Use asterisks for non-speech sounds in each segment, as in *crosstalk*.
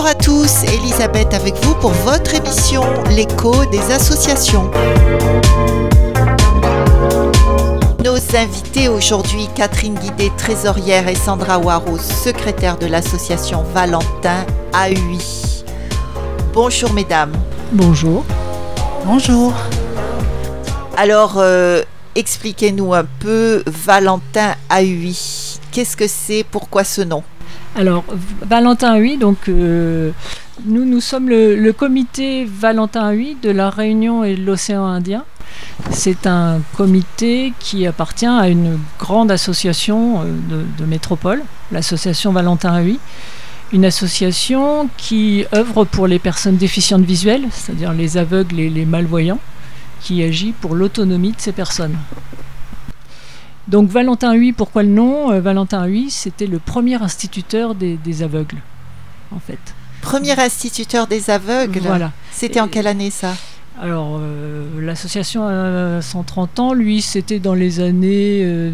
Bonjour à tous, Elisabeth avec vous pour votre émission L'écho des associations. Nos invités aujourd'hui, Catherine Guidé, trésorière, et Sandra Waros, secrétaire de l'association Valentin AUI. Bonjour mesdames. Bonjour. Bonjour. Alors, euh, expliquez-nous un peu Valentin AUI. Qu'est-ce que c'est? Pourquoi ce nom? Alors, Valentin AUI, donc euh, nous, nous sommes le, comité Valentin AUI de la Réunion et de l'océan Indien. C'est un comité qui appartient à une grande association euh, de, de métropole, l'association Valentin AUI. Une association qui œuvre pour les personnes déficientes visuelles, c'est-à-dire les aveugles et les malvoyants, qui agit pour l'autonomie de ces personnes. Donc Valentin Huy, pourquoi le nom? Euh, Valentin Huy, c'était le premier instituteur des, des aveugles, en fait. Premier instituteur des aveugles? Voilà. C'était en quelle année ça? Alors, euh, l'association a 130 ans. Lui, c'était dans les années. euh,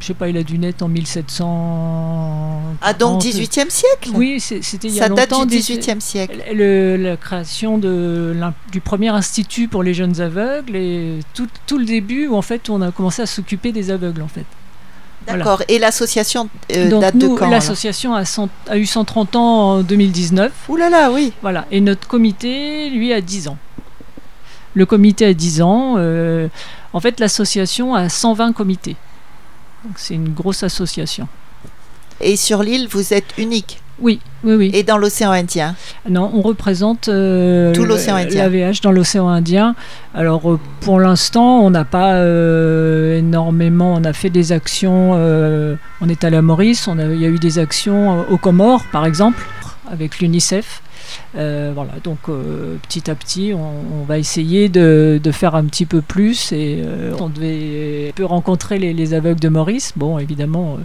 je sais pas, il a dû naître en 1700. Ah, donc 18e siècle? Oui, c'était il y a Ça date longtemps. du 18 18e siècle. le- la création de, du premier institut pour les jeunes aveugles et tout, tout le début où en fait on a commencé à s'occuper des aveugles en fait. Voilà. D'accord. Et l'association euh, date nous, de quand l'association a, 100 a eu 130 ans en 2019. Ouh là là, oui. Voilà. Et notre comité, lui, a 10 ans. Le comité a 10 ans. euh, en fait, l'association a 120 comités. Donc c'est une grosse association. Et sur l'île, vous êtes unique? Oui, oui, oui. Et dans l'océan Indien? Non, on représente euh, Tout l'océan Indien. l'AVH dans l'océan Indien. Alors euh, pour l'instant, on n'a pas euh, énormément. On a fait des actions. euh, on est à Maurice. On a, il y a eu des actions aux Comores, par exemple, avec l'UNICEF. Euh, voilà, donc euh, petit à petit, on, on va essayer de, de faire un petit peu plus. Et euh, on devait peut rencontrer les, les aveugles de Maurice. Bon, évidemment,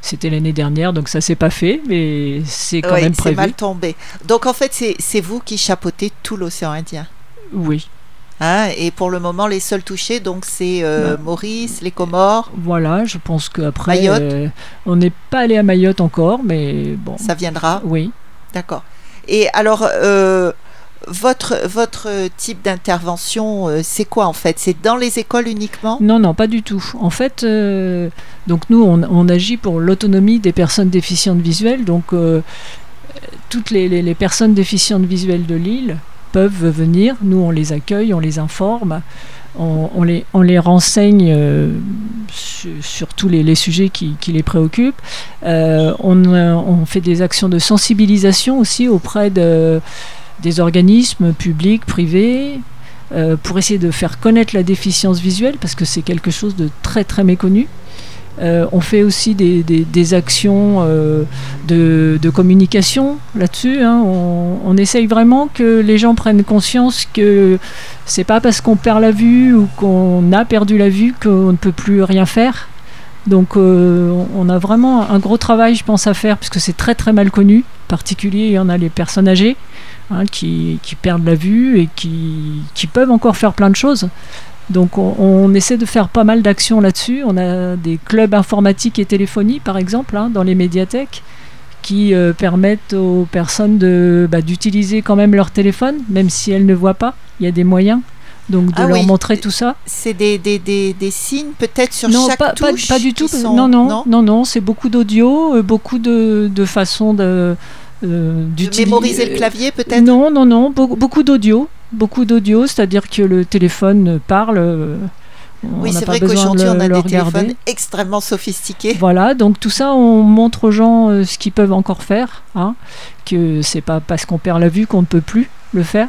c'était l'année dernière, donc ça s'est pas fait, mais c'est quand même c'est prévu. mal tombé. Donc en fait, c'est vous qui chapeautez tout l'océan Indien. Oui. Hein et pour le moment, les seuls touchés, donc c'est euh, Bah. Maurice, les Comores. Voilà, je pense qu'après, euh, on n'est pas allé à Mayotte encore, mais bon. Ça viendra. Oui. D'accord. Et alors, euh, votre, votre type d'intervention, euh, c'est quoi en fait? C'est dans les écoles uniquement? Non, non, pas du tout. En fait, euh, donc nous, on, agit pour l'autonomie des personnes déficientes visuelles. Donc, toutes les, les- les personnes déficientes visuelles de l'île peuvent venir. Nous, on les accueille, on les informe, on, les, renseigne euh, sur, tous les, sujets qui, les préoccupent. Euh, on, euh, on fait des actions de sensibilisation aussi auprès de, des organismes publics, privés, pour essayer de faire connaître la déficience visuelle, parce que c'est quelque chose de très très méconnu. Euh, on fait aussi des, actions euh, de, communication là-dessus. hein. On, essaye vraiment que les gens prennent conscience que c'est pas parce qu'on perd la vue ou qu'on a perdu la vue qu'on ne peut plus rien faire. Donc euh, on a vraiment un gros travail, je pense, à faire, puisque c'est très très mal connu. En particulier, il y en a les personnes âgées hein, qui, perdent la vue et qui peuvent encore faire plein de choses. Donc on, on essaie de faire pas mal d'actions là-dessus. On a des clubs informatiques et téléphonie, par exemple, hein, dans les médiathèques, qui euh, permettent aux personnes de, bah, d'utiliser quand même leur téléphone, même si elles ne voient pas. Il y a des moyens. Donc de Ah leur oui. montrer tout ça. C'est des, des, des, des signes peut-être sur non, chaque pas, pas- touche pas du tout. sont- Non, non, non, non, c'est beaucoup d'audio, euh, beaucoup de, de façons de, De d'utiliser- mémoriser le clavier peut-être Non, non, non, beaucoup, d'audio. Beaucoup d'audio, c'est-à-dire que le téléphone parle. euh, on Oui, c'est vrai qu'aujourd'hui de on a des regarder. téléphones extrêmement sophistiqués. Voilà, donc tout ça, on montre aux gens euh, ce qu'ils peuvent encore faire, hein, que c'est pas parce qu'on perd la vue qu'on ne peut plus le faire.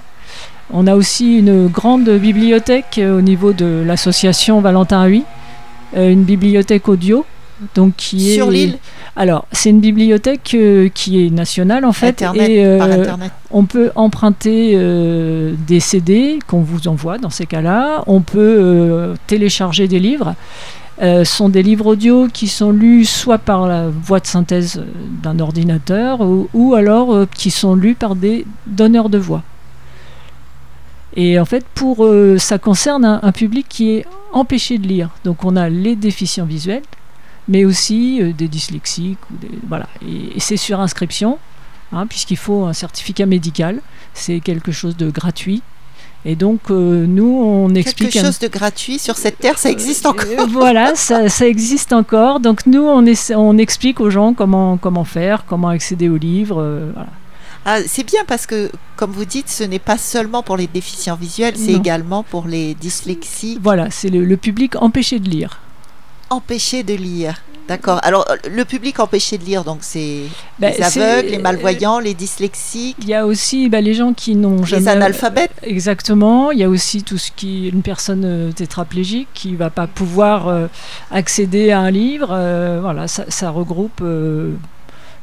On a aussi une grande bibliothèque euh, au niveau de l'association Valentin Huy, euh, une bibliothèque audio, donc qui est Sur l'île Alors, c'est une bibliothèque euh, qui est nationale en fait, Internet, et euh, par Internet. on peut emprunter euh, des CD qu'on vous envoie dans ces cas-là. On peut télécharger des livres. Ce sont des livres audio qui sont lus soit par la voix de synthèse d'un ordinateur ou, ou alors qui sont lus par des donneurs de voix. Et en fait, pour ça concerne un, un public qui est empêché de lire. Donc, on a les déficients visuels, mais aussi euh, des dyslexiques. Ou des, voilà. Et, et c'est sur inscription. hein, puisqu'il faut un certificat médical. C'est quelque chose de gratuit. Et donc, euh, nous, on explique. Quelque chose de gratuit sur cette terre, ça existe encore. Euh, voilà, ça, ça, existe encore. Donc, nous, on, on explique aux gens comment, comment faire, comment accéder aux livres. Voilà. Ah, c'est bien parce que, comme vous dites, ce n'est pas seulement pour les déficients visuels, c'est également pour les dyslexiques. Voilà, c'est le, public empêché de lire. Empêché de lire. D'accord. Alors, le public empêché de lire, donc c'est ben, les aveugles, les malvoyants, les dyslexiques. Il y a aussi ben, les gens qui n'ont jamais. Les analphabètes. Exactement. Il y a aussi tout ce qui une personne euh, tétraplégique qui va pas pouvoir euh, accéder à un livre. Euh, voilà, ça, ça regroupe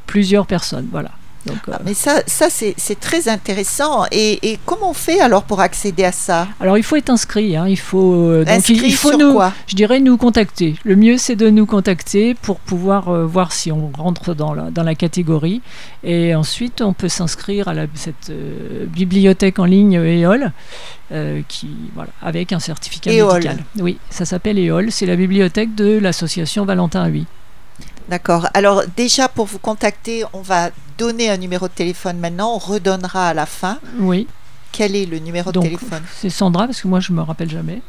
plusieurs personnes. Voilà. Ah, euh, mais ça, ça c'est très intéressant. Et, comment on fait alors pour accéder à ça? Alors il faut être inscrit. Hein. Il faut, euh, donc, il, faut nous, quoi? je dirais nous contacter. Le mieux c'est de nous contacter pour pouvoir euh, voir si on rentre dans la, dans la catégorie. Et ensuite on peut s'inscrire à la, cette bibliothèque en ligne EOL. qui, voilà, avec un certificat médical. Oui, ça s'appelle EOL, c'est la bibliothèque de l'association Valentin 8. D'accord. Alors déjà pour vous contacter, on va donner un numéro de téléphone maintenant, on redonnera à la fin. Oui. Quel est le numéro de téléphone C'est Sandra parce que moi je me rappelle jamais.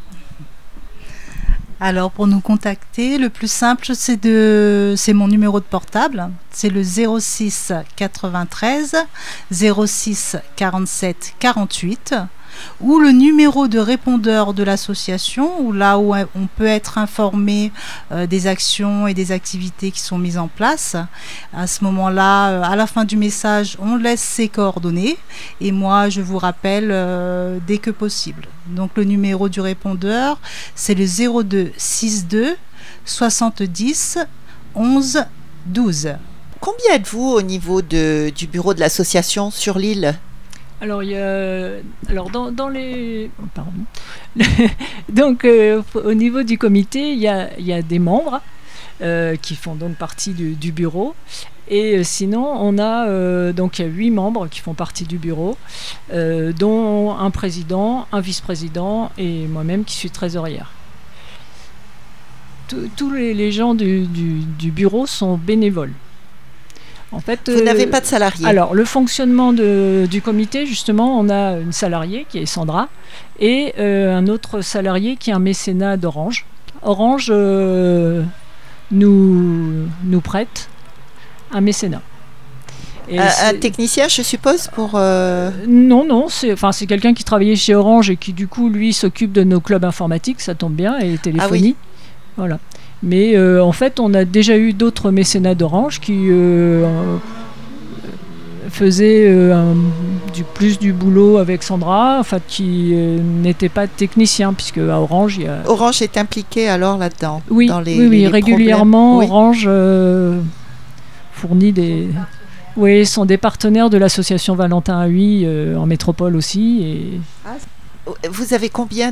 Alors pour nous contacter, le plus simple c'est de c'est mon numéro de portable, c'est le 06 93 06 47 48 ou le numéro de répondeur de l'association, ou là où on peut être informé euh, des actions et des activités qui sont mises en place. À ce moment-là, euh, à la fin du message, on laisse ses coordonnées et moi, je vous rappelle euh, dès que possible. Donc le numéro du répondeur, c'est le 02 62 70 11 12. Combien êtes-vous au niveau du bureau de l'association sur l'île? Alors, il y a, alors dans, dans les. Pardon. *laughs* donc, euh, au niveau du comité, il y a, il y a des membres euh, qui font donc partie du, du bureau. Et euh, sinon, on a donc il y a huit membres qui font partie du bureau, dont un président, un vice-président et moi-même qui suis trésorière. Tous les, les, gens du, du, du bureau sont bénévoles. En fait, Vous n'avez euh, pas de salarié Alors, le fonctionnement du comité, justement, on a une salariée qui est Sandra et euh, un autre salarié qui est un mécénat d'Orange. Orange euh, nous, nous prête un mécénat. un, technicien, je suppose, pour... Non, non, c'est enfin, quelqu'un qui travaillait chez Orange et qui, du coup, lui, s'occupe de nos clubs informatiques, ça tombe bien, et téléphonie. Ah voilà. Mais euh, en fait, on a déjà eu d'autres mécénats d'Orange qui euh, faisaient euh, du plus du boulot avec Sandra, en fait, qui n'étaient pas techniciens, puisque à Orange, il y a... Orange est impliqué alors là-dedans Oui, dans les, oui, régulièrement, Orange fournit des... Oui, sont des partenaires de l'association Valentin à en métropole aussi. Et... Vous avez combien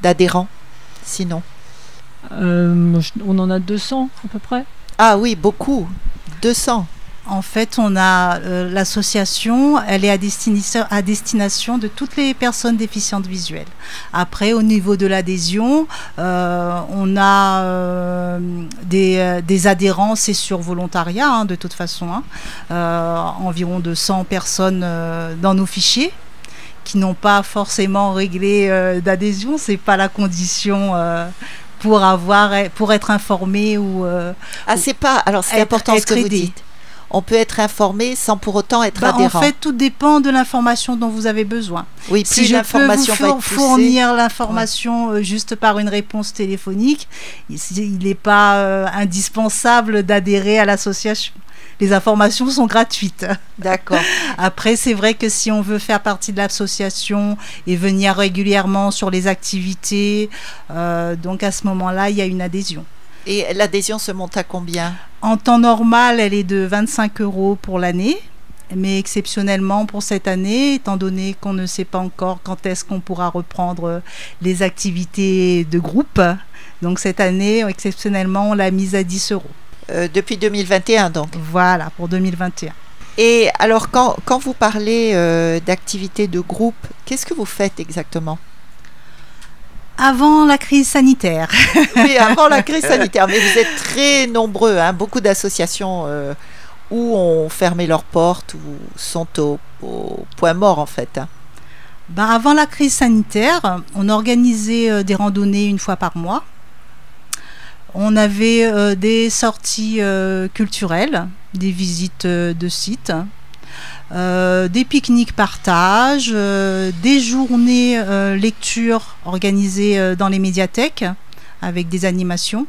d'adhérents, sinon? Euh, on en a 200 à peu près. Ah oui, beaucoup. 200. En fait, on a euh, l'association, elle est à destination, à destination de toutes les personnes déficientes visuelles. Après, au niveau de l'adhésion, euh, on a des, adhérents, c'est sur volontariat hein, de toute façon, hein. environ de 100 personnes dans nos fichiers qui n'ont pas forcément réglé d'adhésion, c'est pas la condition pour avoir pour être informé ou euh, ah c'est pas alors c'est important ce que vous dites on peut être informé sans pour autant être bah, adhérent. En fait, tout dépend de l'information dont vous avez besoin. Oui, si je peux vous fournir l'information euh, juste par une réponse téléphonique, il n'est pas euh, indispensable d'adhérer à l'association les informations sont gratuites. D'accord. *laughs* Après, c'est vrai que si on veut faire partie de l'association et venir régulièrement sur les activités, euh, donc à ce moment-là, il y a une adhésion. Et l'adhésion se monte à combien? En temps normal, elle est de 25 euros pour l'année. Mais exceptionnellement pour cette année, étant donné qu'on ne sait pas encore quand est-ce qu'on pourra reprendre les activités de groupe, donc cette année, exceptionnellement, on l'a mise à 10 euros. Euh, depuis 2021 donc. Voilà, pour 2021. Et alors quand, quand vous parlez euh, d'activités de groupe, qu'est-ce que vous faites exactement? Avant la crise sanitaire. *laughs* oui, avant la crise *laughs* sanitaire. Mais vous êtes très nombreux, hein, beaucoup d'associations euh, ou ont fermé leurs portes ou sont au, point mort en fait hein ben, Avant la crise sanitaire, on organisait euh, des randonnées une fois par mois. On avait euh, des sorties euh, culturelles, des visites de sites, des pique-niques partage, des journées lecture organisées dans les médiathèques avec des animations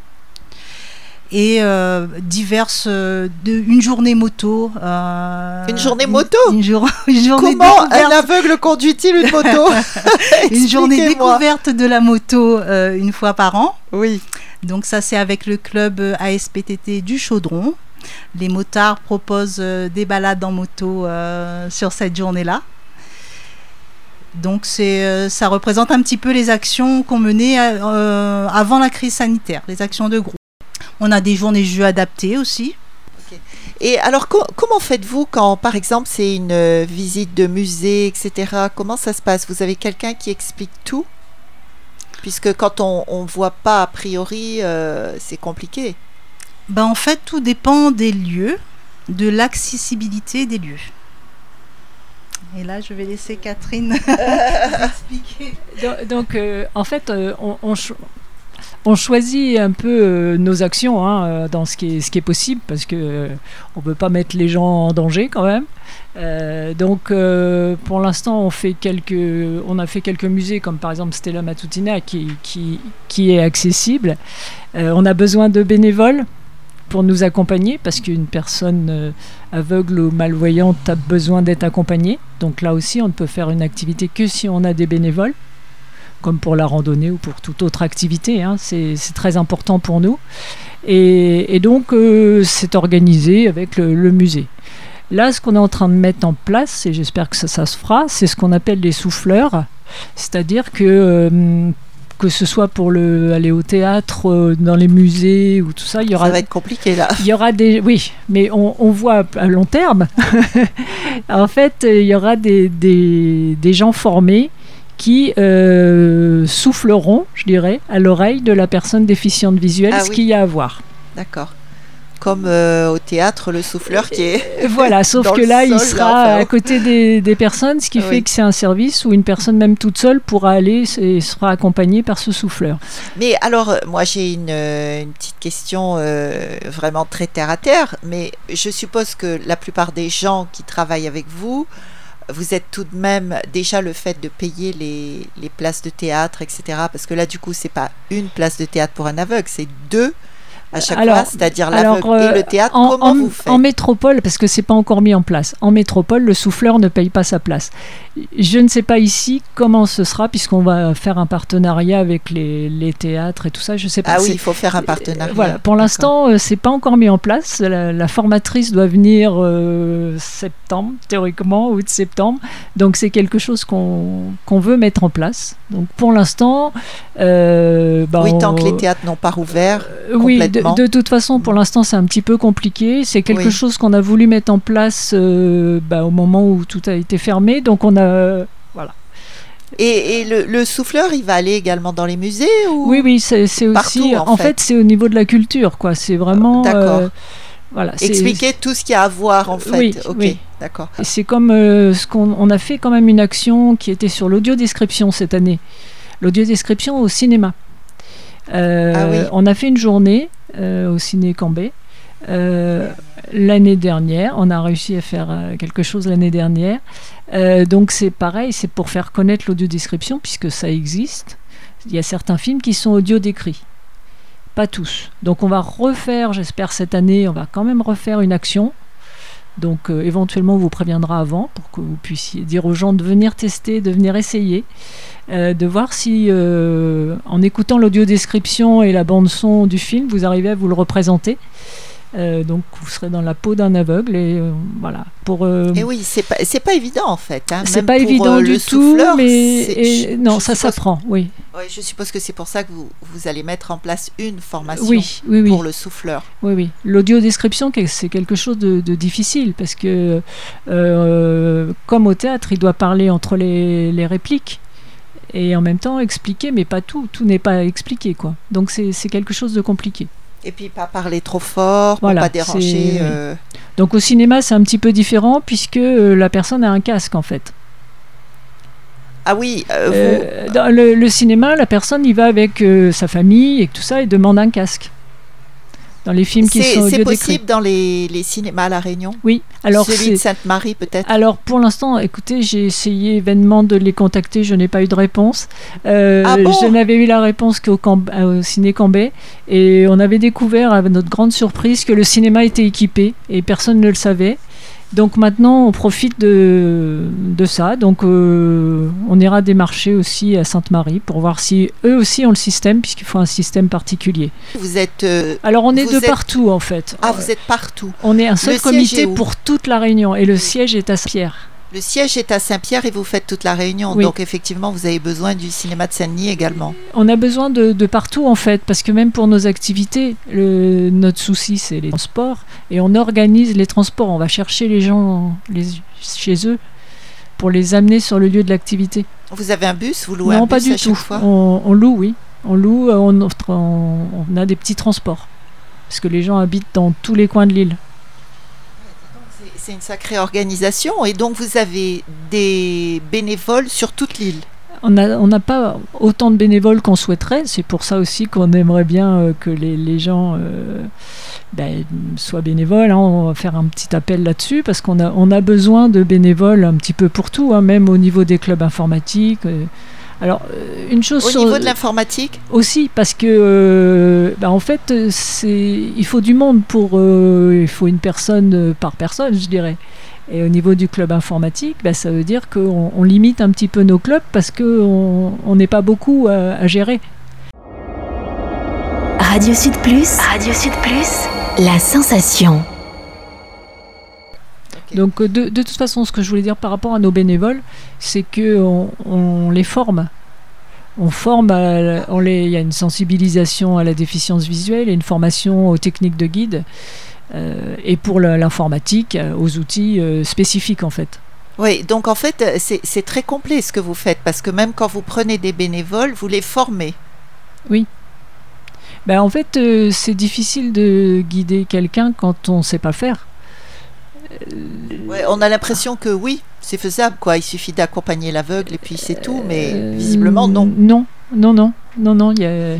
et euh, diverses euh, de, une journée moto euh, une journée moto? *laughs* une, journée comment un aveugle conduit-il une moto? *laughs* Une journée découverte de la moto une fois par an. Oui donc ça c'est avec le club ASPTT du Chaudron les motards proposent des balades en moto sur cette journée là donc c'est, ça représente un petit peu les actions qu'on menait avant la crise sanitaire, les actions de groupe. On a des journées jeux adaptés aussi. Et alors, comment faites-vous quand, par exemple, c'est une euh, visite de musée, etc. Comment ça se passe? Vous avez quelqu'un qui explique tout? Puisque quand on ne voit pas a priori, euh, c'est compliqué. Ben, en fait, tout dépend des lieux, de l'accessibilité des lieux. Et là, je vais laisser Catherine *laughs* expliquer. Donc, euh, en fait, on, on, on choisit un peu euh, nos actions hein, euh, dans ce qui, est, possible parce que euh, on peut pas mettre les gens en danger quand même. donc pour l'instant on fait quelques on a fait quelques musées comme par exemple Stella Matutina qui est accessible. on a besoin de bénévoles pour nous accompagner parce qu'une personne aveugle ou malvoyante a besoin d'être accompagnée. Donc là aussi on ne peut faire une activité que si on a des bénévoles comme pour la randonnée ou pour toute autre activité. Hein. C'est très important pour nous. Et, donc, euh, c'est organisé avec le, musée. Là, ce qu'on est en train de mettre en place, et j'espère que ça, se fera, c'est ce qu'on appelle les souffleurs. C'est-à-dire que euh, que ce soit pour le, aller au théâtre, euh, dans les musées ou tout ça, il y aura. Ça va être compliqué là. Il y aura des, oui, mais on, voit à long terme. *laughs* en fait, il y aura des, des, des gens formés qui euh, souffleront, je dirais, à l'oreille de la personne déficiente visuelle ah ce qu'il y a à voir. D'accord. Comme euh, au théâtre, le souffleur qui est. Euh, voilà, *laughs* sauf que là, il sera à côté des, personnes, ce qui ah fait que c'est un service où une personne, même toute seule, pourra aller et sera accompagnée par ce souffleur. Mais alors, moi, j'ai une, une, petite question vraiment très terre à terre, mais je suppose que la plupart des gens qui travaillent avec vous vous êtes tout de même déjà le fait de payer les, places de théâtre, etc. Parce que là, du coup, c'est pas une place de théâtre pour un aveugle, c'est deux à chaque fois, c'est-à-dire l'aveugle et le euh, théâtre. En, comment vous faites? En métropole, parce que c'est pas encore mis en place. En métropole, le souffleur ne paye pas sa place. Je ne sais pas ici comment ce sera, puisqu'on va faire un partenariat avec les, les, théâtres et tout ça. Je sais pas. Ah oui, il faut faire un partenariat. Voilà. Pour l'instant, euh, c'est pas encore mis en place. La, formatrice doit venir euh, septembre, théoriquement, août septembre. Donc c'est quelque chose qu'on veut mettre en place. Donc pour l'instant, euh, bah, oui, tant que les théâtres n'ont pas rouvert. oui, de, toute façon, pour l'instant, c'est un petit peu compliqué. C'est quelque chose qu'on a voulu mettre en place bah, au moment où tout a été fermé. Donc on a euh, voilà. Et, le, souffleur, il va aller également dans les musées ou Oui, oui, c'est aussi. En, fait, c'est au niveau de la culture, quoi. C'est vraiment. D'accord. Euh, voilà, Expliquer tout ce qu'il y a à voir, en fait. Oui, ok, d'accord. C'est comme euh, ce qu'on on a fait quand même une action qui était sur l'audio-description cette année. L'audio-description au cinéma. ah oui. On a fait une journée au ciné Cambé. l'année dernière, on a réussi à faire quelque chose l'année dernière. Euh, donc c'est pareil, c'est pour faire connaître l'audio-description, puisque ça existe. Il y a certains films qui sont audio-décrits. Pas tous. Donc on va refaire, j'espère cette année, on va quand même refaire une action. Donc euh, éventuellement on vous préviendra avant pour que vous puissiez dire aux gens de venir tester, de venir essayer, euh, de voir si en écoutant l'audio-description et la bande son du film, vous arrivez à vous le représenter. Euh, donc vous serez dans la peau d'un aveugle et euh, voilà. Pour euh, et oui c'est pas c'est pas évident en fait hein, c'est pas évident du tout mais non ça s'apprend oui. oui je suppose que c'est pour ça que vous, vous, allez mettre en place une formation pour le souffleur. Oui oui. L'audio description c'est quelque chose de, difficile parce que comme au théâtre il doit parler entre les, les répliques et en même temps expliquer mais pas tout. Tout n'est pas expliqué quoi. Donc c'est quelque chose de compliqué Et puis pas parler trop fort, pour Voilà, pas déranger. euh, Donc au cinéma, c'est un petit peu différent puisque euh, la personne a un casque en fait. Ah oui, euh, vous- dans le, le cinéma, la personne y va avec sa famille et tout ça et demande un casque. Dans les films qui sont c'est possible dans les, les cinémas à La Réunion? Oui. Alors Celui de Sainte-Marie peut-être? Alors pour l'instant, écoutez, j'ai essayé vainement de les contacter, je n'ai pas eu de réponse. Euh, Ah bon? je n'avais eu la réponse qu'au euh, au ciné Cambay et on avait découvert à notre grande surprise que le cinéma était équipé et personne ne le savait. Donc maintenant, on profite de, de ça. Donc euh, on ira démarcher aussi à Sainte-Marie pour voir si eux aussi ont le système, puisqu'il faut un système particulier. Vous êtes. euh, Alors on est de êtes- partout en fait. Ah, vous êtes partout. On est un seul Le comité pour toute la Réunion et le siège est à Saint-Pierre. Le siège est à Saint-Pierre et vous faites toute la Réunion. Oui. Donc effectivement, vous avez besoin du cinéma de Saint-Denis également. On a besoin de, de partout en fait, parce que même pour nos activités, le- notre souci c'est les transports et on organise les transports. On va chercher les gens les- chez eux pour les amener sur le lieu de l'activité. Vous avez un bus? Vous louez un Non, bus pas du à tout. fois? On, on loue, oui. On loue, euh, on- on a des petits transports. Parce que les gens habitent dans tous les coins de l'île. C'est- une sacrée organisation. Et donc, vous avez des bénévoles sur toute l'île. On n'a pas autant de bénévoles qu'on souhaiterait. C'est pour ça aussi qu'on aimerait bien euh, que les, gens euh, ben, soient bénévoles. hein. On va faire un petit appel là-dessus parce qu'on a, on a besoin de bénévoles un petit peu pour tout, hein, même au niveau des clubs informatiques. euh. Alors, euh, une chose Au sur- niveau de l'informatique aussi parce que euh, ben, en fait c'est il faut du monde pour euh, il faut une personne par personne je dirais et au niveau du club informatique ben, ça veut dire qu'on on limite un petit peu nos clubs parce qu'on on n'est pas beaucoup à, à gérer Radio Sud Plus. Radio Sud Plus. La sensation. Donc de, de toute façon ce que je voulais dire par rapport à nos bénévoles c'est que on, on les forme on forme, à la- on les- il y a une sensibilisation à la déficience visuelle et une formation aux techniques de guide euh, et pour l'informatique euh, aux outils euh, spécifiques en fait. Oui, donc en fait, c'est très complet ce que vous faites parce que même quand vous prenez des bénévoles, vous les formez. Ben, en fait, euh, c'est difficile de guider quelqu'un quand on ne sait pas faire. Ouais, on a l'impression que oui, c'est faisable, quoi. Il suffit d'accompagner l'aveugle et puis c'est tout, mais Euh, visiblement non. Non, non, non, non, non. Il y a...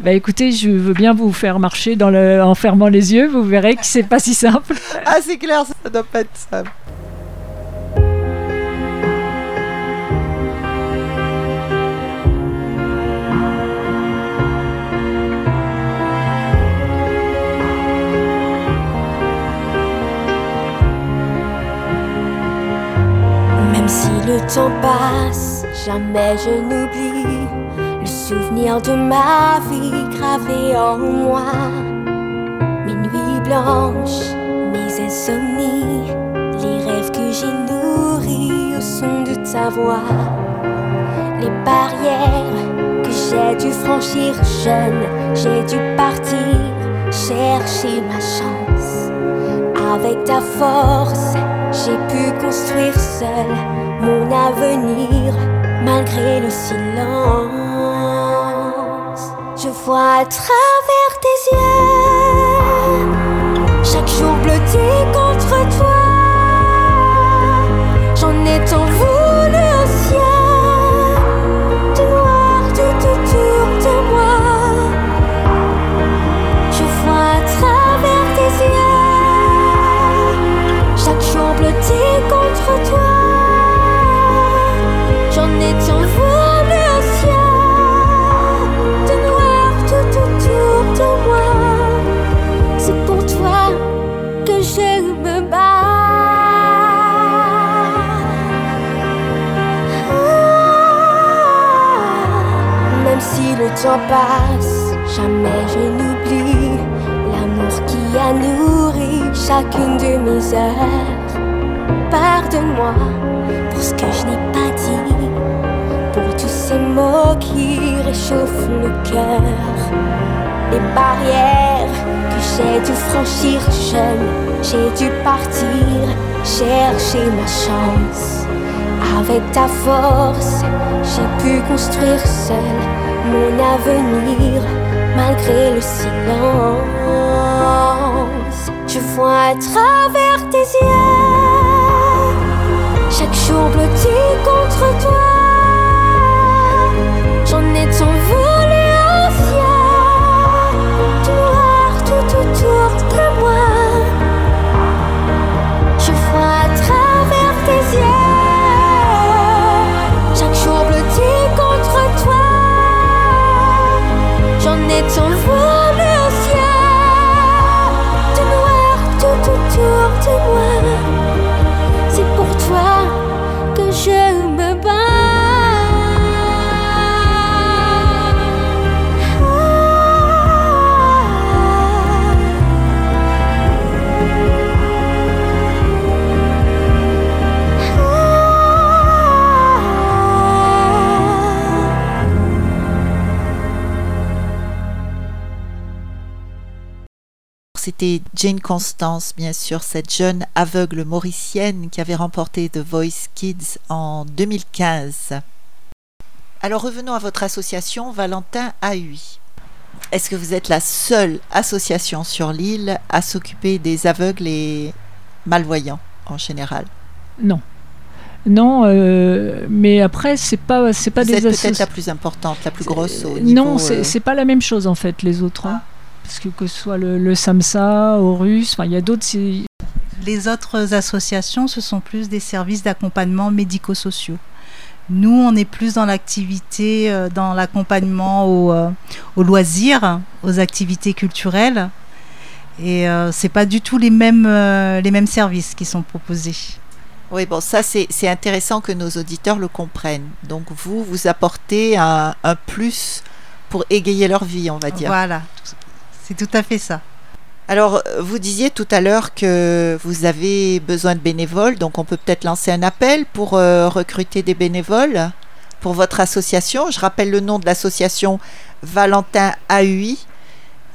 Bah écoutez, je veux bien vous faire marcher dans le... en fermant les yeux, vous verrez que c'est pas si simple. Ah, c'est clair, ça doit pas être simple. Le temps passe, jamais je n'oublie le souvenir de ma vie gravé en moi. Mes nuits blanches, mes insomnies, les rêves que j'ai nourris au son de ta voix. Les barrières que j'ai dû franchir jeune, j'ai dû partir chercher ma chance. Avec ta force, j'ai pu construire seul mon avenir malgré le silence. Je vois à travers tes yeux, chaque jour bleuté contre toi. J'en ai tant voulu temps passe, jamais je n'oublie l'amour qui a nourri chacune de mes heures. Pardonne-moi pour ce que je n'ai pas dit, pour tous ces mots qui réchauffent le cœur. Les barrières que j'ai dû franchir jeune, j'ai dû partir chercher ma chance. Avec ta force, j'ai pu construire seul mon avenir malgré le silence. Je vois à travers tes yeux, chaque jour blotti contre toi. J'en ai ton voulu C'était Jane Constance, bien sûr, cette jeune aveugle mauricienne qui avait remporté The Voice Kids en 2015. Alors revenons à votre association Valentin AUI. Est-ce que vous êtes la seule association sur l'île à s'occuper des aveugles et malvoyants en général? Non. Non, euh, mais après, c'est pas, c'est pas Vous des peut-être la plus importante, la plus grosse au Euh, niveau... non, c'est euh, pas la même chose en fait, les autres. hein. Parce que que ce soit le, le SAMSA, Horus, enfin, il y a d'autres. Les autres associations, ce sont plus des services d'accompagnement médico-sociaux. Nous, on est plus dans l'activité, euh, dans l'accompagnement aux, euh, aux loisirs, aux activités culturelles. Et euh, c'est pas du tout les mêmes, euh, les mêmes services qui sont proposés. Oui, bon, ça c'est c'est intéressant que nos auditeurs le comprennent. Donc vous, vous apportez un, un plus pour égayer leur vie, on va dire. Voilà, c'est tout à fait ça. Alors, vous disiez tout à l'heure que vous avez besoin de bénévoles, donc on peut peut-être lancer un appel pour euh, recruter des bénévoles pour votre association. Je rappelle le nom de l'association Valentin AUI,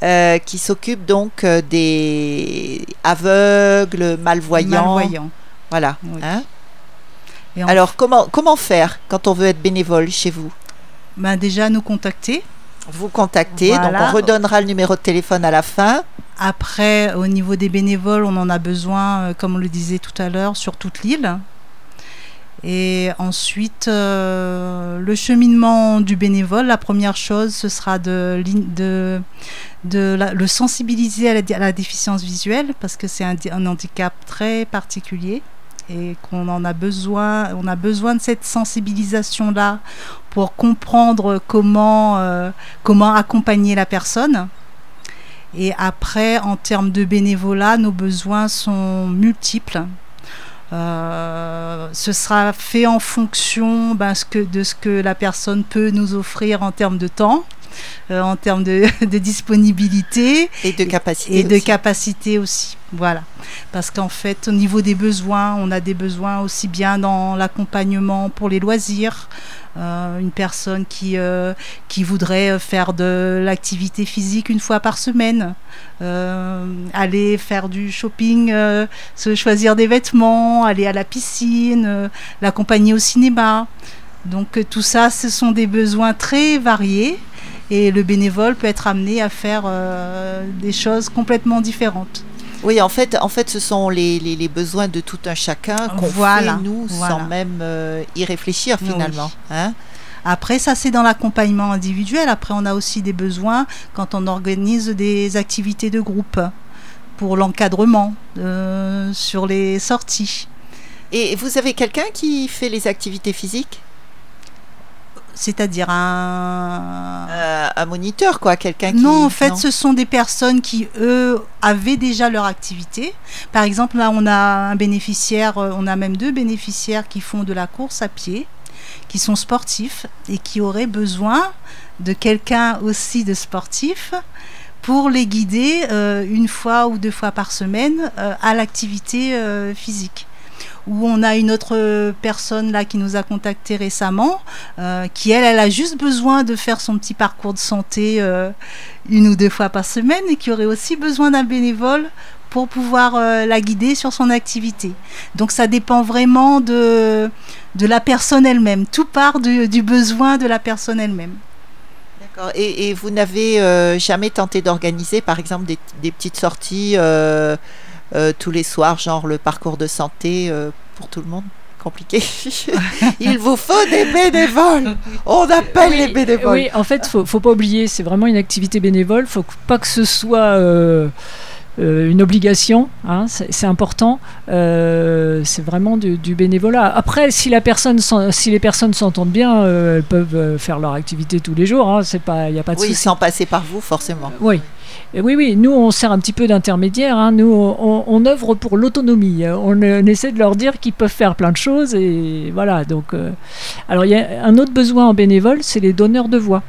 euh, qui s'occupe donc euh, des aveugles, malvoyants. Malvoyants. Voilà. Oui. hein. Et en- Alors, comment, comment faire quand on veut être bénévole chez vous? Ben déjà nous contacter. Vous contactez, donc on redonnera le numéro de téléphone à la fin. Après, au niveau des bénévoles, on en a besoin, euh, comme on le disait tout à l'heure, sur toute l'île. Et ensuite, euh, le cheminement du bénévole, la première chose, ce sera de, de, de la- le sensibiliser à la, à la déficience visuelle, parce que c'est un handicap très particulier et qu'on en a besoin, on a besoin de cette sensibilisation-là pour comprendre comment, euh, accompagner la personne. Et après, en termes de bénévolat, nos besoins sont multiples. Euh, ce sera fait en fonction ben, de ce que la personne peut nous offrir en termes de temps, euh, en termes de, *laughs* de disponibilité Et de capacité. et de aussi. capacité aussi. Voilà. Parce qu'en fait, au niveau des besoins, on a des besoins aussi bien dans l'accompagnement pour les loisirs. Euh, une personne qui, euh, qui voudrait faire de l'activité physique une fois par semaine, euh, aller faire du shopping, se choisir des vêtements, aller à la piscine, l'accompagner au cinéma. Donc tout ça, ce sont des besoins très variés et le bénévole peut être amené à faire euh, des choses complètement différentes. Oui, en fait, en fait, ce sont les, les, les besoins de tout un chacun qu'on Voilà, fait, nous, voilà. sans même euh, y réfléchir Oui. finalement. Hein Après, ça c'est dans l'accompagnement individuel. Après, on a aussi des besoins quand on organise des activités de groupe pour l'encadrement euh, sur les sorties. Et vous avez quelqu'un qui fait les activités physiques? C'est-à-dire un... Euh, Un moniteur, quoi, quelqu'un qui... Non, en fait, ce sont des personnes qui, eux, avaient déjà leur activité. Par exemple, là, on a un bénéficiaire, euh, on a même deux bénéficiaires qui font de la course à pied, qui sont sportifs et qui auraient besoin de quelqu'un aussi de sportif pour les guider euh, une fois ou deux fois par semaine euh, à l'activité physique. Où on a une autre personne là qui nous a contacté récemment, euh, qui elle, elle a juste besoin de faire son petit parcours de santé euh, une ou deux fois par semaine et qui aurait aussi besoin d'un bénévole pour pouvoir euh, la guider sur son activité. Donc ça dépend vraiment de, de la personne elle-même. Tout part du, besoin de la personne elle-même. D'accord. Et, vous n'avez jamais tenté d'organiser, par exemple, des, petites sorties euh, tous les soirs, genre le parcours de santé euh, pour tout le monde Compliqué. *laughs* Il vous faut des bénévoles. On appelle les bénévoles. Oui, en fait, faut, faut pas oublier, c'est vraiment une activité bénévole. Faut pas que ce soit euh, une obligation. hein, c'est important. Euh, c'est vraiment du, du bénévolat. Après, si la personne, s'en- si les personnes s'entendent bien, euh, elles peuvent faire leur activité tous les jours. Hein, c'est pas, il y a pas de Oui, souci. sans passer par vous, forcément. Oui. Et oui, oui, nous on sert un petit peu d'intermédiaire. hein. Nous on, on œuvre pour l'autonomie. Euh, On, euh, on essaie de leur dire qu'ils peuvent faire plein de choses et voilà. Donc, euh, alors il y a un autre besoin en bénévole, c'est les donneurs de voix,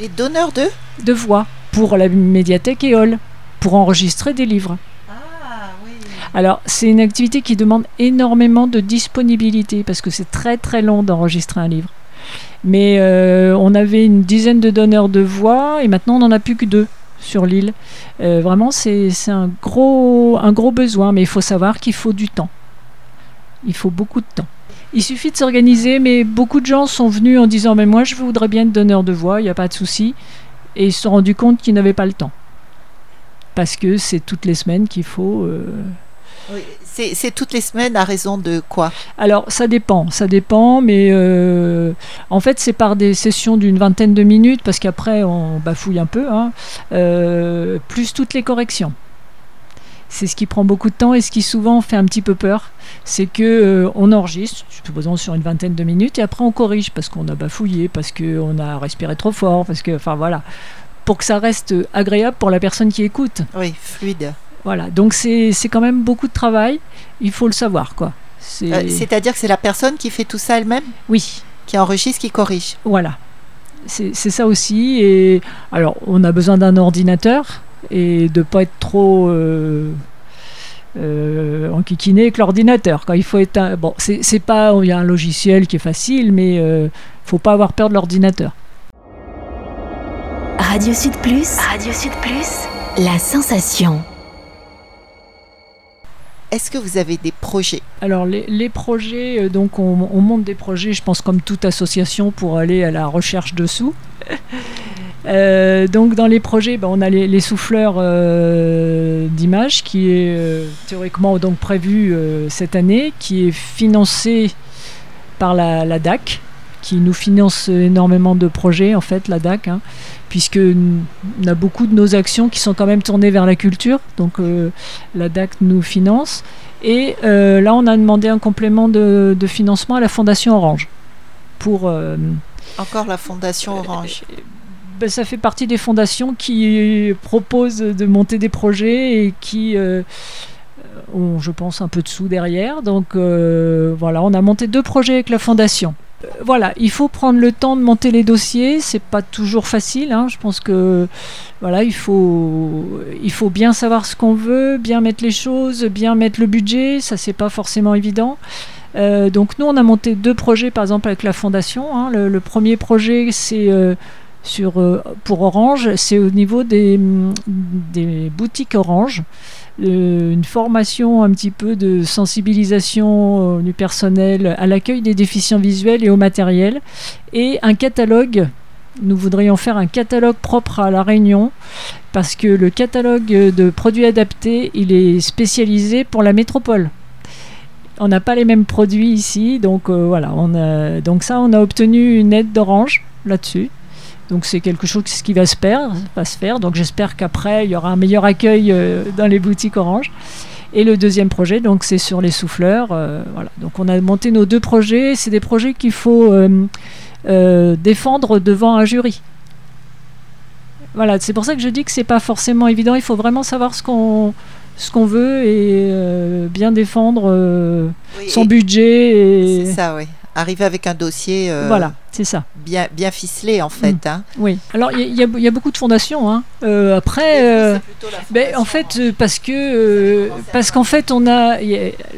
Les donneurs de? De voix pour la médiathèque EOL, pour enregistrer des livres. Ah, oui. Alors c'est une activité qui demande énormément de disponibilité parce que c'est très très long d'enregistrer un livre. Mais euh, on avait une dizaine de donneurs de voix et maintenant on n'en a plus que deux sur l'île. Euh, vraiment, c'est un gros, un gros besoin, mais il faut savoir qu'il faut du temps. Il faut beaucoup de temps. Il suffit de s'organiser, mais beaucoup de gens sont venus en disant Mais moi, je voudrais bien être donneur de voix, il n'y a pas de souci. Et ils se sont rendus compte qu'ils n'avaient pas le temps. Parce que c'est toutes les semaines qu'il faut. euh, Oui, C'est c'est toutes les semaines à raison de quoi? Alors, ça dépend, ça dépend, mais euh, en fait, c'est par des sessions d'une vingtaine de minutes, parce qu'après, on bafouille un peu, hein, euh, plus toutes les corrections. C'est ce qui prend beaucoup de temps et ce qui souvent fait un petit peu peur, c'est que euh, on enregistre, supposons sur une vingtaine de minutes, et après on corrige parce qu'on a bafouillé, parce qu'on a respiré trop fort, parce que, enfin voilà, pour que ça reste agréable pour la personne qui écoute. Oui, fluide. Voilà, donc c'est c'est quand même beaucoup de travail, il faut le savoir, quoi. Euh, C'est-à-dire que c'est la personne qui fait tout ça elle-même oui. Qui enregistre, qui corrige Voilà. C'est c'est ça aussi. Et alors, on a besoin d'un ordinateur et de pas être trop euh, euh, enquiquiné avec l'ordinateur. Quand il faut être un- bon, c'est c'est pas il y a un logiciel qui est facile, mais euh, faut pas avoir peur de l'ordinateur. Radio Sud Plus. Radio Sud Plus. La sensation. Est-ce que vous avez des projets Alors les, projets, euh, donc on, on monte des projets, je pense comme toute association pour aller à la recherche de sous. *laughs* Euh, donc dans les projets, ben, on a les, souffleurs euh, d'images qui est euh, théoriquement donc prévu cette année, qui est financé par la DAC, qui nous finance énormément de projets en fait, la DAC, hein, puisque on a beaucoup de nos actions qui sont quand même tournées vers la culture, donc euh, la DAC nous finance. Et euh, là, on a demandé un complément de, de financement à la Fondation Orange. Pour, euh, Encore la Fondation Orange. ben, ça fait partie des fondations qui proposent de monter des projets et qui ont, je pense, un peu de sous derrière. Donc voilà, on a monté deux projets avec la Fondation. Euh, Voilà, il faut prendre le temps de monter les dossiers. C'est pas toujours facile. hein. Je pense que voilà, il faut bien savoir ce qu'on veut, bien mettre les choses, bien mettre le budget. Ça c'est pas forcément évident. Euh, donc nous, on a monté deux projets, par exemple avec la fondation. hein. Le, premier projet, c'est euh, pour Orange, c'est au niveau des boutiques Orange. Euh, une formation un petit peu de sensibilisation euh, du personnel à l'accueil des déficients visuels et au matériel et un catalogue nous voudrions faire un catalogue propre à la Réunion parce que le catalogue de produits adaptés il est spécialisé pour la métropole on n'a pas les mêmes produits ici, donc euh, voilà. Donc ça, on a obtenu une aide d'Orange là-dessus. Donc c'est quelque chose qui va se faire, va se faire. Donc j'espère qu'après il y aura un meilleur accueil euh, dans les boutiques Orange. Et le deuxième projet, donc c'est sur les souffleurs. euh, voilà. Donc on a monté nos deux projets. C'est des projets qu'il faut euh, euh, défendre devant un jury. Voilà, c'est pour ça que je dis que c'est pas forcément évident. Il faut vraiment savoir ce qu'on ce qu'on veut et bien défendre Oui, son et- budget. C'est ça, oui. Arriver avec un dossier euh, Voilà, c'est ça. bien, bien ficelé, en fait. hein. Oui. Alors il y, a- y y beaucoup de fondations. hein. Euh, après. euh, Ben, en fait, parce que parce qu'en fait, on a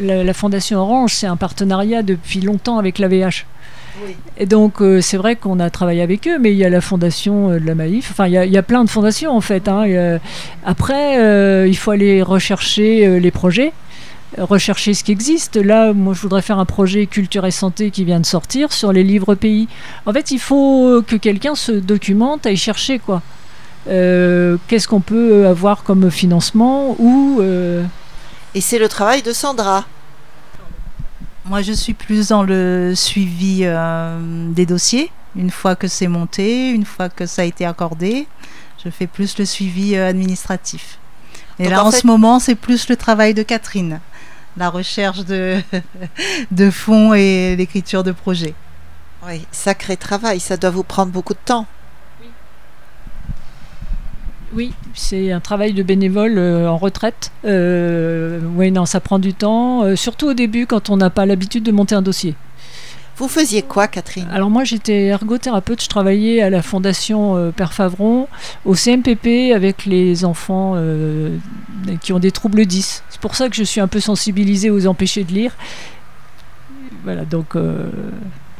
la, la Fondation Orange, c'est un partenariat depuis longtemps avec l'AVH. Oui. Et donc, euh, c'est vrai qu'on a travaillé avec eux, mais il y a la fondation euh, de la Maïf. Enfin, il y a, il y a plein de fondations en fait. hein. A- Après, euh, il faut aller rechercher les projets. Rechercher ce qui existe. Là, moi, je voudrais faire un projet culture et santé qui vient de sortir sur les livres pays. En fait, il faut que quelqu'un se documente, aille chercher quoi. Euh, Qu'est-ce qu'on peut avoir comme financement ou euh, Et c'est le travail de Sandra. Moi, je suis plus dans le suivi euh, des dossiers. Une fois que c'est monté, une fois que ça a été accordé, je fais plus le suivi euh, administratif. Et Donc, là, en ce moment, c'est plus le travail de Catherine, la recherche de, *laughs* de fonds et l'écriture de projets. Oui, sacré travail, ça doit vous prendre beaucoup de temps. Oui, c'est un travail de bénévole euh, en retraite. Euh, oui, non, ça prend du temps, euh, surtout au début quand on n'a pas l'habitude de monter un dossier. Vous faisiez quoi, Catherine? Alors moi j'étais ergothérapeute, je travaillais à la fondation euh, Père Favron, au CMPP avec les enfants euh, qui ont des troubles 10. C'est pour ça que je suis un peu sensibilisée aux empêchés de lire. Voilà, donc euh,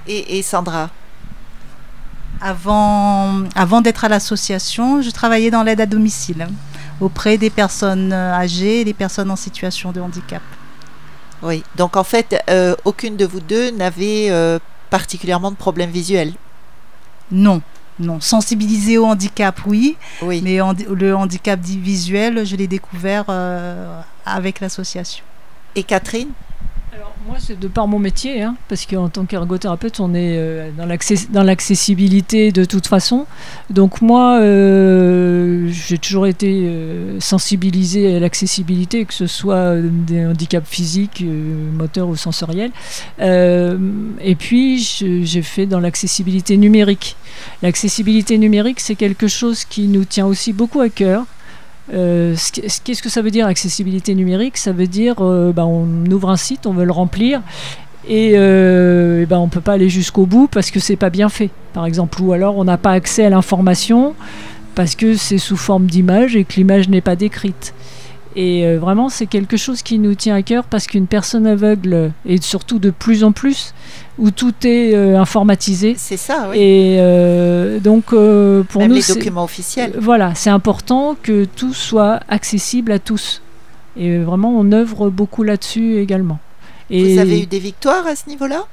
et, et Sandra Avant, avant d'être à l'association, je travaillais dans l'aide à domicile auprès des personnes euh, âgées et des personnes en situation de handicap. Oui, donc en fait, euh, aucune de vous deux n'avait euh, particulièrement de problème visuel. Non, non. Sensibiliser au handicap, oui, Oui. mais le handicap visuel, je l'ai découvert euh, avec l'association. Et Catherine? Alors moi, c'est de par mon métier, hein, parce qu'en tant qu'ergothérapeute, on est euh, dans l'access- dans l'accessibilité de toute façon. Donc moi, euh, j'ai toujours été euh, sensibilisée à l'accessibilité, que ce soit euh, des handicaps physiques, moteurs ou sensoriels. Et puis, j'ai fait dans l'accessibilité numérique. L'accessibilité numérique, c'est quelque chose qui nous tient aussi beaucoup à cœur. Euh, Qu'est-ce que ça veut dire accessibilité numérique Ça veut dire euh, bah, on ouvre un site, on veut le remplir et, euh, ben, on peut pas aller jusqu'au bout parce que c'est pas bien fait, par exemple, ou alors on n'a pas accès à l'information parce que c'est sous forme d'image et que l'image n'est pas décrite. Et euh, vraiment, c'est quelque chose qui nous tient à cœur parce qu'une personne aveugle, et surtout de plus en plus, où tout est euh, informatisé, C'est ça, oui. et euh, donc euh, pour Même nous, les documents officiels. Voilà, c'est important que tout soit accessible à tous. Et vraiment, on œuvre beaucoup là-dessus également. Et Vous avez eu des victoires à ce niveau-là?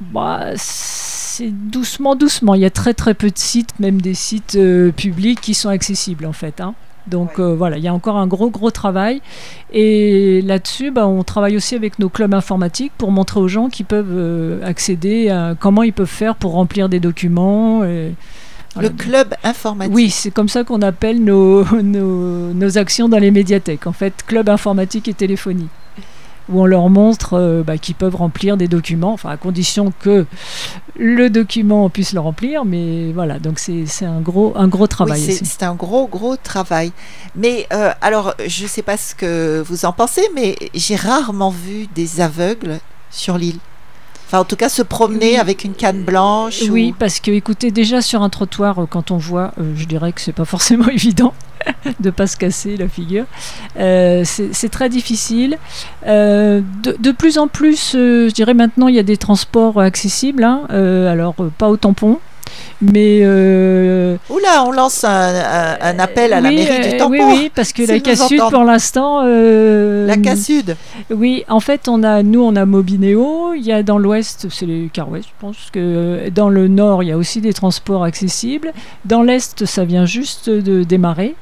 Bah, c'est doucement, doucement. Il y a très très peu de sites, même des sites euh, publics qui sont accessibles en fait. hein. Donc Ouais. euh, voilà, il y a encore un gros gros travail. Et là-dessus, bah, on travaille aussi avec nos clubs informatiques pour montrer aux gens qui peuvent euh, accéder à comment ils peuvent faire pour remplir des documents. et voilà. Le club informatique. Oui, c'est comme ça qu'on appelle nos, *laughs* nos, nos actions dans les médiathèques. En fait, club informatique et téléphonie. Où on leur montre euh, bah, qu'ils peuvent remplir des documents, enfin à condition que le document puisse le remplir. Mais voilà, donc c'est un gros, un gros travail. Oui, c'est un gros, gros travail. Mais euh, alors, je ne sais pas ce que vous en pensez, mais j'ai rarement vu des aveugles sur l'île. Enfin, en tout cas, se promener Oui. avec une canne blanche. ou- Oui, parce que écoutez, déjà sur un trottoir, euh, quand on voit, euh, je dirais que c'est pas forcément *laughs* évident de pas se casser la figure. Euh, c'est très difficile. Euh, de, de plus en plus, euh, je dirais maintenant, il y a des transports accessibles. hein. Alors, pas au tampon. Mais euh, Oula, on lance un, un- un appel à la mairie du tampon. Oui, oui, parce que S'ils la entendent. pour l'instant, euh, La Cassud. oui, en fait, on a, nous, on a Mobinéo. Il y a dans l'ouest, c'est les Car West, je pense que dans le nord, il y a aussi des transports accessibles. Dans l'est, ça vient juste de démarrer.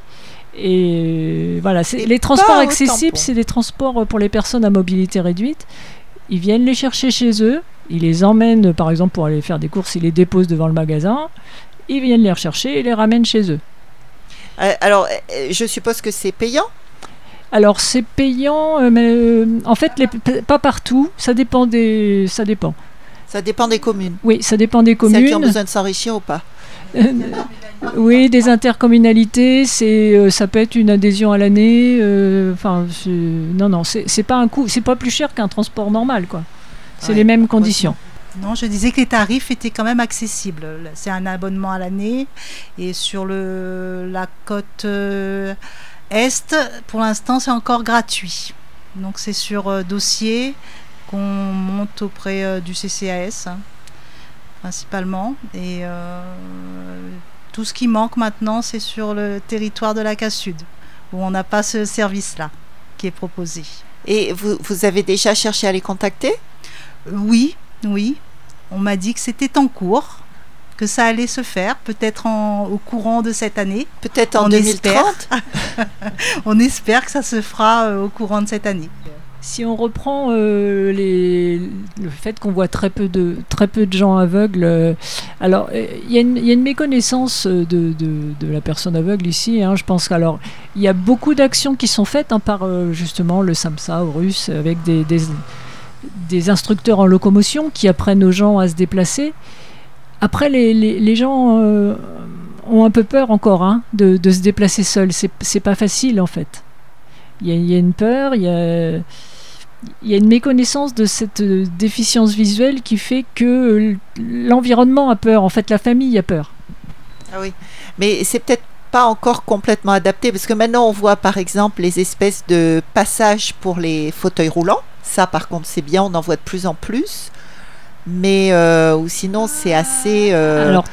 Et voilà, c'est- Et les transports accessibles, c'est des transports pour les personnes à mobilité réduite. Ils viennent les chercher chez eux. Ils les emmènent, par exemple, pour aller faire des courses. Ils les déposent devant le magasin. Ils viennent les rechercher et les ramènent chez eux. Euh, alors, euh, je suppose que c'est payant? Alors c'est payant, euh, mais euh, en fait les- pas partout. Ça dépend des, ça dépend. Ça dépend des communes. Oui, ça dépend des Celles qui ont communes. besoin de s'enrichir ou pas? *laughs* Oui, des intercommunalités. C'est, euh, ça peut être une adhésion à l'année. euh, Enfin, non, non, c'est c'est pas un coût, c'est pas plus cher qu'un transport normal, quoi. C'est Ouais, les mêmes conditions. Non, je disais que les tarifs étaient quand même accessibles. C'est un abonnement à l'année. Et sur le, la côte euh, Est, pour l'instant, c'est encore gratuit. Donc c'est sur euh, dossier qu'on monte auprès euh, du CCAS, hein, principalement. Et euh, tout ce qui manque maintenant, c'est sur le territoire de la CAS Sud, où on n'a pas ce service-là qui est proposé. Et vous, vous avez déjà cherché à les contacter? Oui, oui. On m'a dit que c'était en cours, que ça allait se faire, peut-être au courant de cette année. Peut-être en On 2030 *laughs* On espère que ça se fera euh, au courant de cette année. Si on reprend euh, le fait qu'on voit très peu de, très peu de gens aveugles, euh, alors euh, il y, a une- méconnaissance de, la personne aveugle ici. hein, je pense qu'alors il y a beaucoup d'actions qui sont faites hein, par justement le SAMSA russe avec des, instructeurs en locomotion qui apprennent aux gens à se déplacer. Après, les, gens ont un peu peur encore hein, de, se déplacer seuls. C'est pas facile en fait. Il y, a, il y a une peur, il y a, il y a une méconnaissance de cette euh, déficience visuelle qui fait que l'environnement a peur. En fait, la famille a peur. Ah oui, mais c'est peut-être pas encore complètement adapté parce que maintenant on voit par exemple les espèces de passages pour les fauteuils roulants. Ça par contre c'est bien, on en voit de plus en plus. Mais euh, ou sinon c'est assez euh, Alors,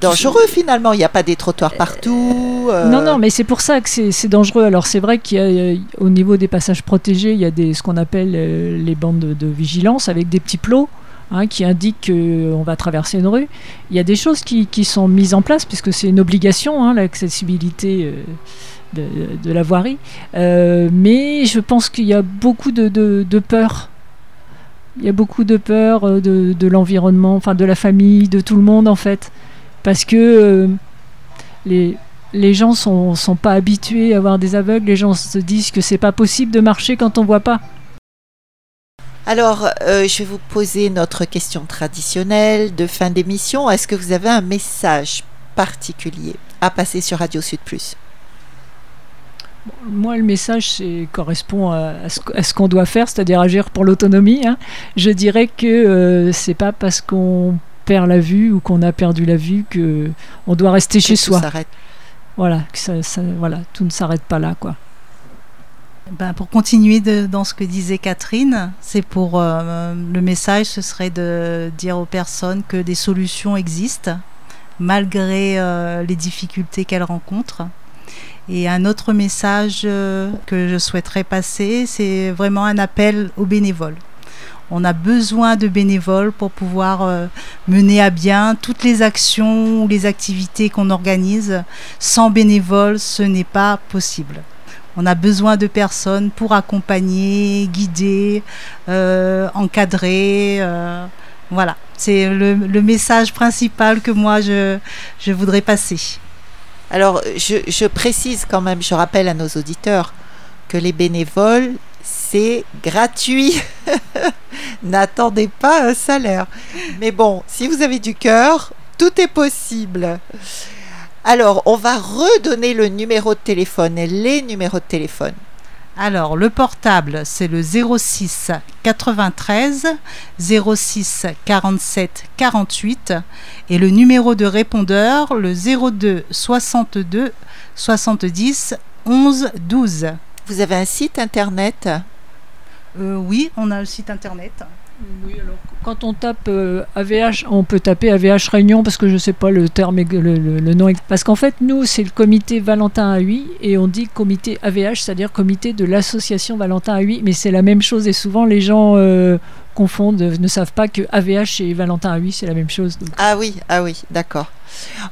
dangereux finalement. Il n'y a pas des trottoirs partout. euh, non, non, mais c'est pour ça que c'est dangereux. Alors, c'est vrai qu'il y a, euh, au niveau des passages protégés, il y a ce qu'on appelle euh, les bandes de, vigilance avec des petits plots. hein, qui indiquent qu'on va traverser une rue. Il y a des choses qui, sont mises en place, puisque c'est une obligation, hein, l'accessibilité euh, de, la voirie. Mais je pense qu'il y a beaucoup de, de, peur. Il y a beaucoup de peur de l'environnement, enfin de la famille, de tout le monde en fait. Parce que euh, les, les gens sont, sont pas habitués à avoir des aveugles, les gens se disent que c'est pas possible de marcher quand on voit pas. Alors, euh, je vais vous poser notre question traditionnelle de fin d'émission. Est-ce que vous avez un message particulier à passer sur Radio Sud Plus? Moi, le message correspond à, à ce, à ce qu'on doit faire, c'est-à-dire agir pour l'autonomie. hein. Je dirais que euh, c'est pas parce qu'on perd la vue ou qu'on a perdu la vue que on doit rester chez Que soi. s'arrête Voilà, que ça, ça- voilà, tout ne s'arrête pas là, quoi. Ben, pour continuer de- dans ce que disait Catherine, c'est pour euh, le message, ce serait de dire aux personnes que des solutions existent malgré euh, les difficultés qu'elles rencontrent. Et un autre message euh, que je souhaiterais passer, c'est vraiment un appel aux bénévoles. On a besoin de bénévoles pour pouvoir euh, mener à bien toutes les actions ou les activités qu'on organise. Sans bénévoles, ce n'est pas possible. On a besoin de personnes pour accompagner, guider, euh, encadrer. euh, voilà, c'est le, le message principal que moi je, je voudrais passer. Alors, je, je précise quand même, je rappelle à nos auditeurs que les bénévoles, c'est gratuit. *laughs* N'attendez pas un salaire. Mais bon, si vous avez du cœur, tout est possible. Alors, on va redonner le numéro de téléphone et les numéros de téléphone. Alors, le portable, c'est le 06 93 06 47 48 et le numéro de répondeur, le 02 62 70 11 12. Vous avez un site internet? Euh, oui, on a le site internet. Oui, alors quand on tape euh, AVH, on peut taper AVH Réunion parce que je sais pas le terme, le, le- le nom. Parce qu'en fait, nous, c'est le comité Valentin AUI et on dit comité AVH, c'est-à-dire comité de l'association Valentin AUI, mais c'est la même chose et souvent les gens euh, confondent, ne savent pas que AVH et Valentin AUI, c'est la même chose. Ah oui, ah oui, d'accord.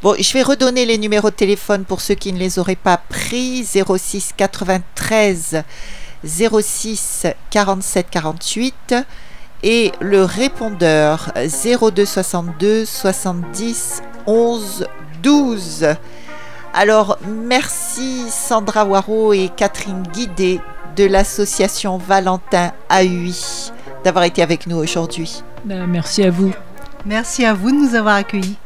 Bon, je vais redonner les numéros de téléphone pour ceux qui ne les auraient pas pris. 06 93 06 47 48 et le répondeur 02 62 70 11 12. Alors, merci Sandra Waro et Catherine Guidé de l'association Valentin AUI d'avoir été avec nous aujourd'hui. Ben, merci à vous. Merci à vous de nous avoir accueillis.